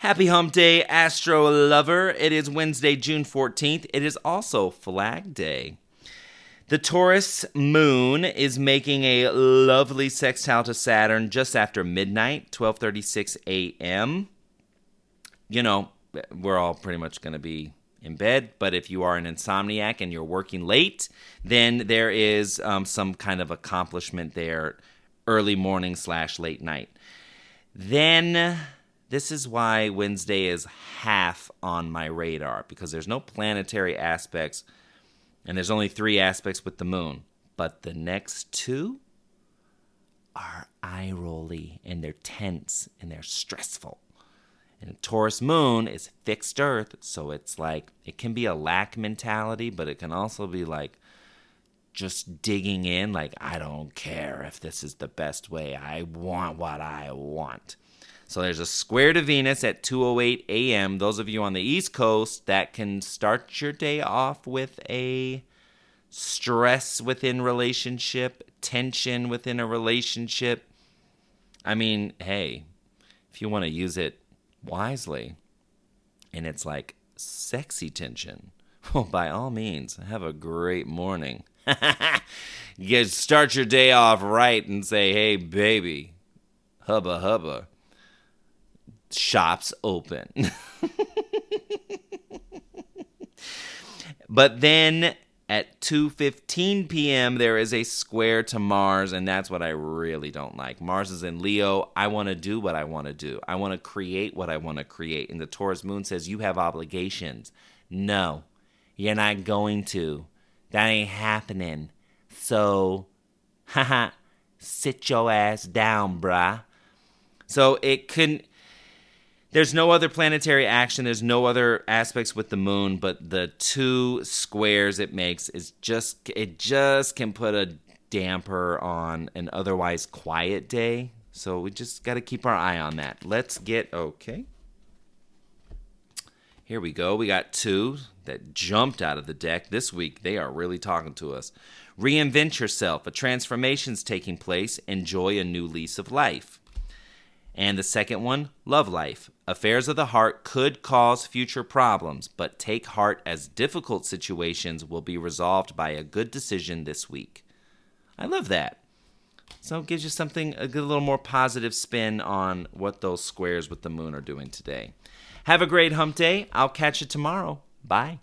Happy Hump Day, Astro Lover. It is Wednesday, June 14th. It is also Flag Day. The Taurus moon is making a lovely sextile to Saturn just after midnight, 12:36 a.m. You know, we're all pretty much going to be in bed, but if you are an insomniac and you're working late, then there is um, some kind of accomplishment there, early morning slash late night. Then this is why Wednesday is half on my radar because there's no planetary aspects and there's only three aspects with the moon. But the next two are eye rolly and they're tense and they're stressful. And Taurus moon is fixed earth, so it's like it can be a lack mentality, but it can also be like just digging in, like, I don't care if this is the best way. I want what I want. So there's a square to Venus at 2:08 a.m. Those of you on the East Coast that can start your day off with a stress within relationship, tension within a relationship. I mean, hey, if you want to use it wisely and it's like sexy tension, well, by all means, have a great morning. you start your day off right and say, "Hey, baby, hubba hubba." Shops open. but then at 2:15 p.m. there is a square to Mars and that's what I really don't like. Mars is in Leo. I want to do what I want to do. I want to create what I want to create. And the Taurus moon says you have obligations. No. You're not going to. That ain't happening. So, haha, sit your ass down, bruh. So it couldn't there's no other planetary action. There's no other aspects with the moon, but the two squares it makes is just it just can put a damper on an otherwise quiet day. So we just got to keep our eye on that. Let's get okay. Here we go. We got two that jumped out of the deck this week. They are really talking to us. Reinvent yourself. A transformation's taking place. Enjoy a new lease of life. And the second one, love life. Affairs of the heart could cause future problems, but take heart as difficult situations will be resolved by a good decision this week. I love that. So it gives you something, a little more positive spin on what those squares with the moon are doing today. Have a great hump day. I'll catch you tomorrow. Bye.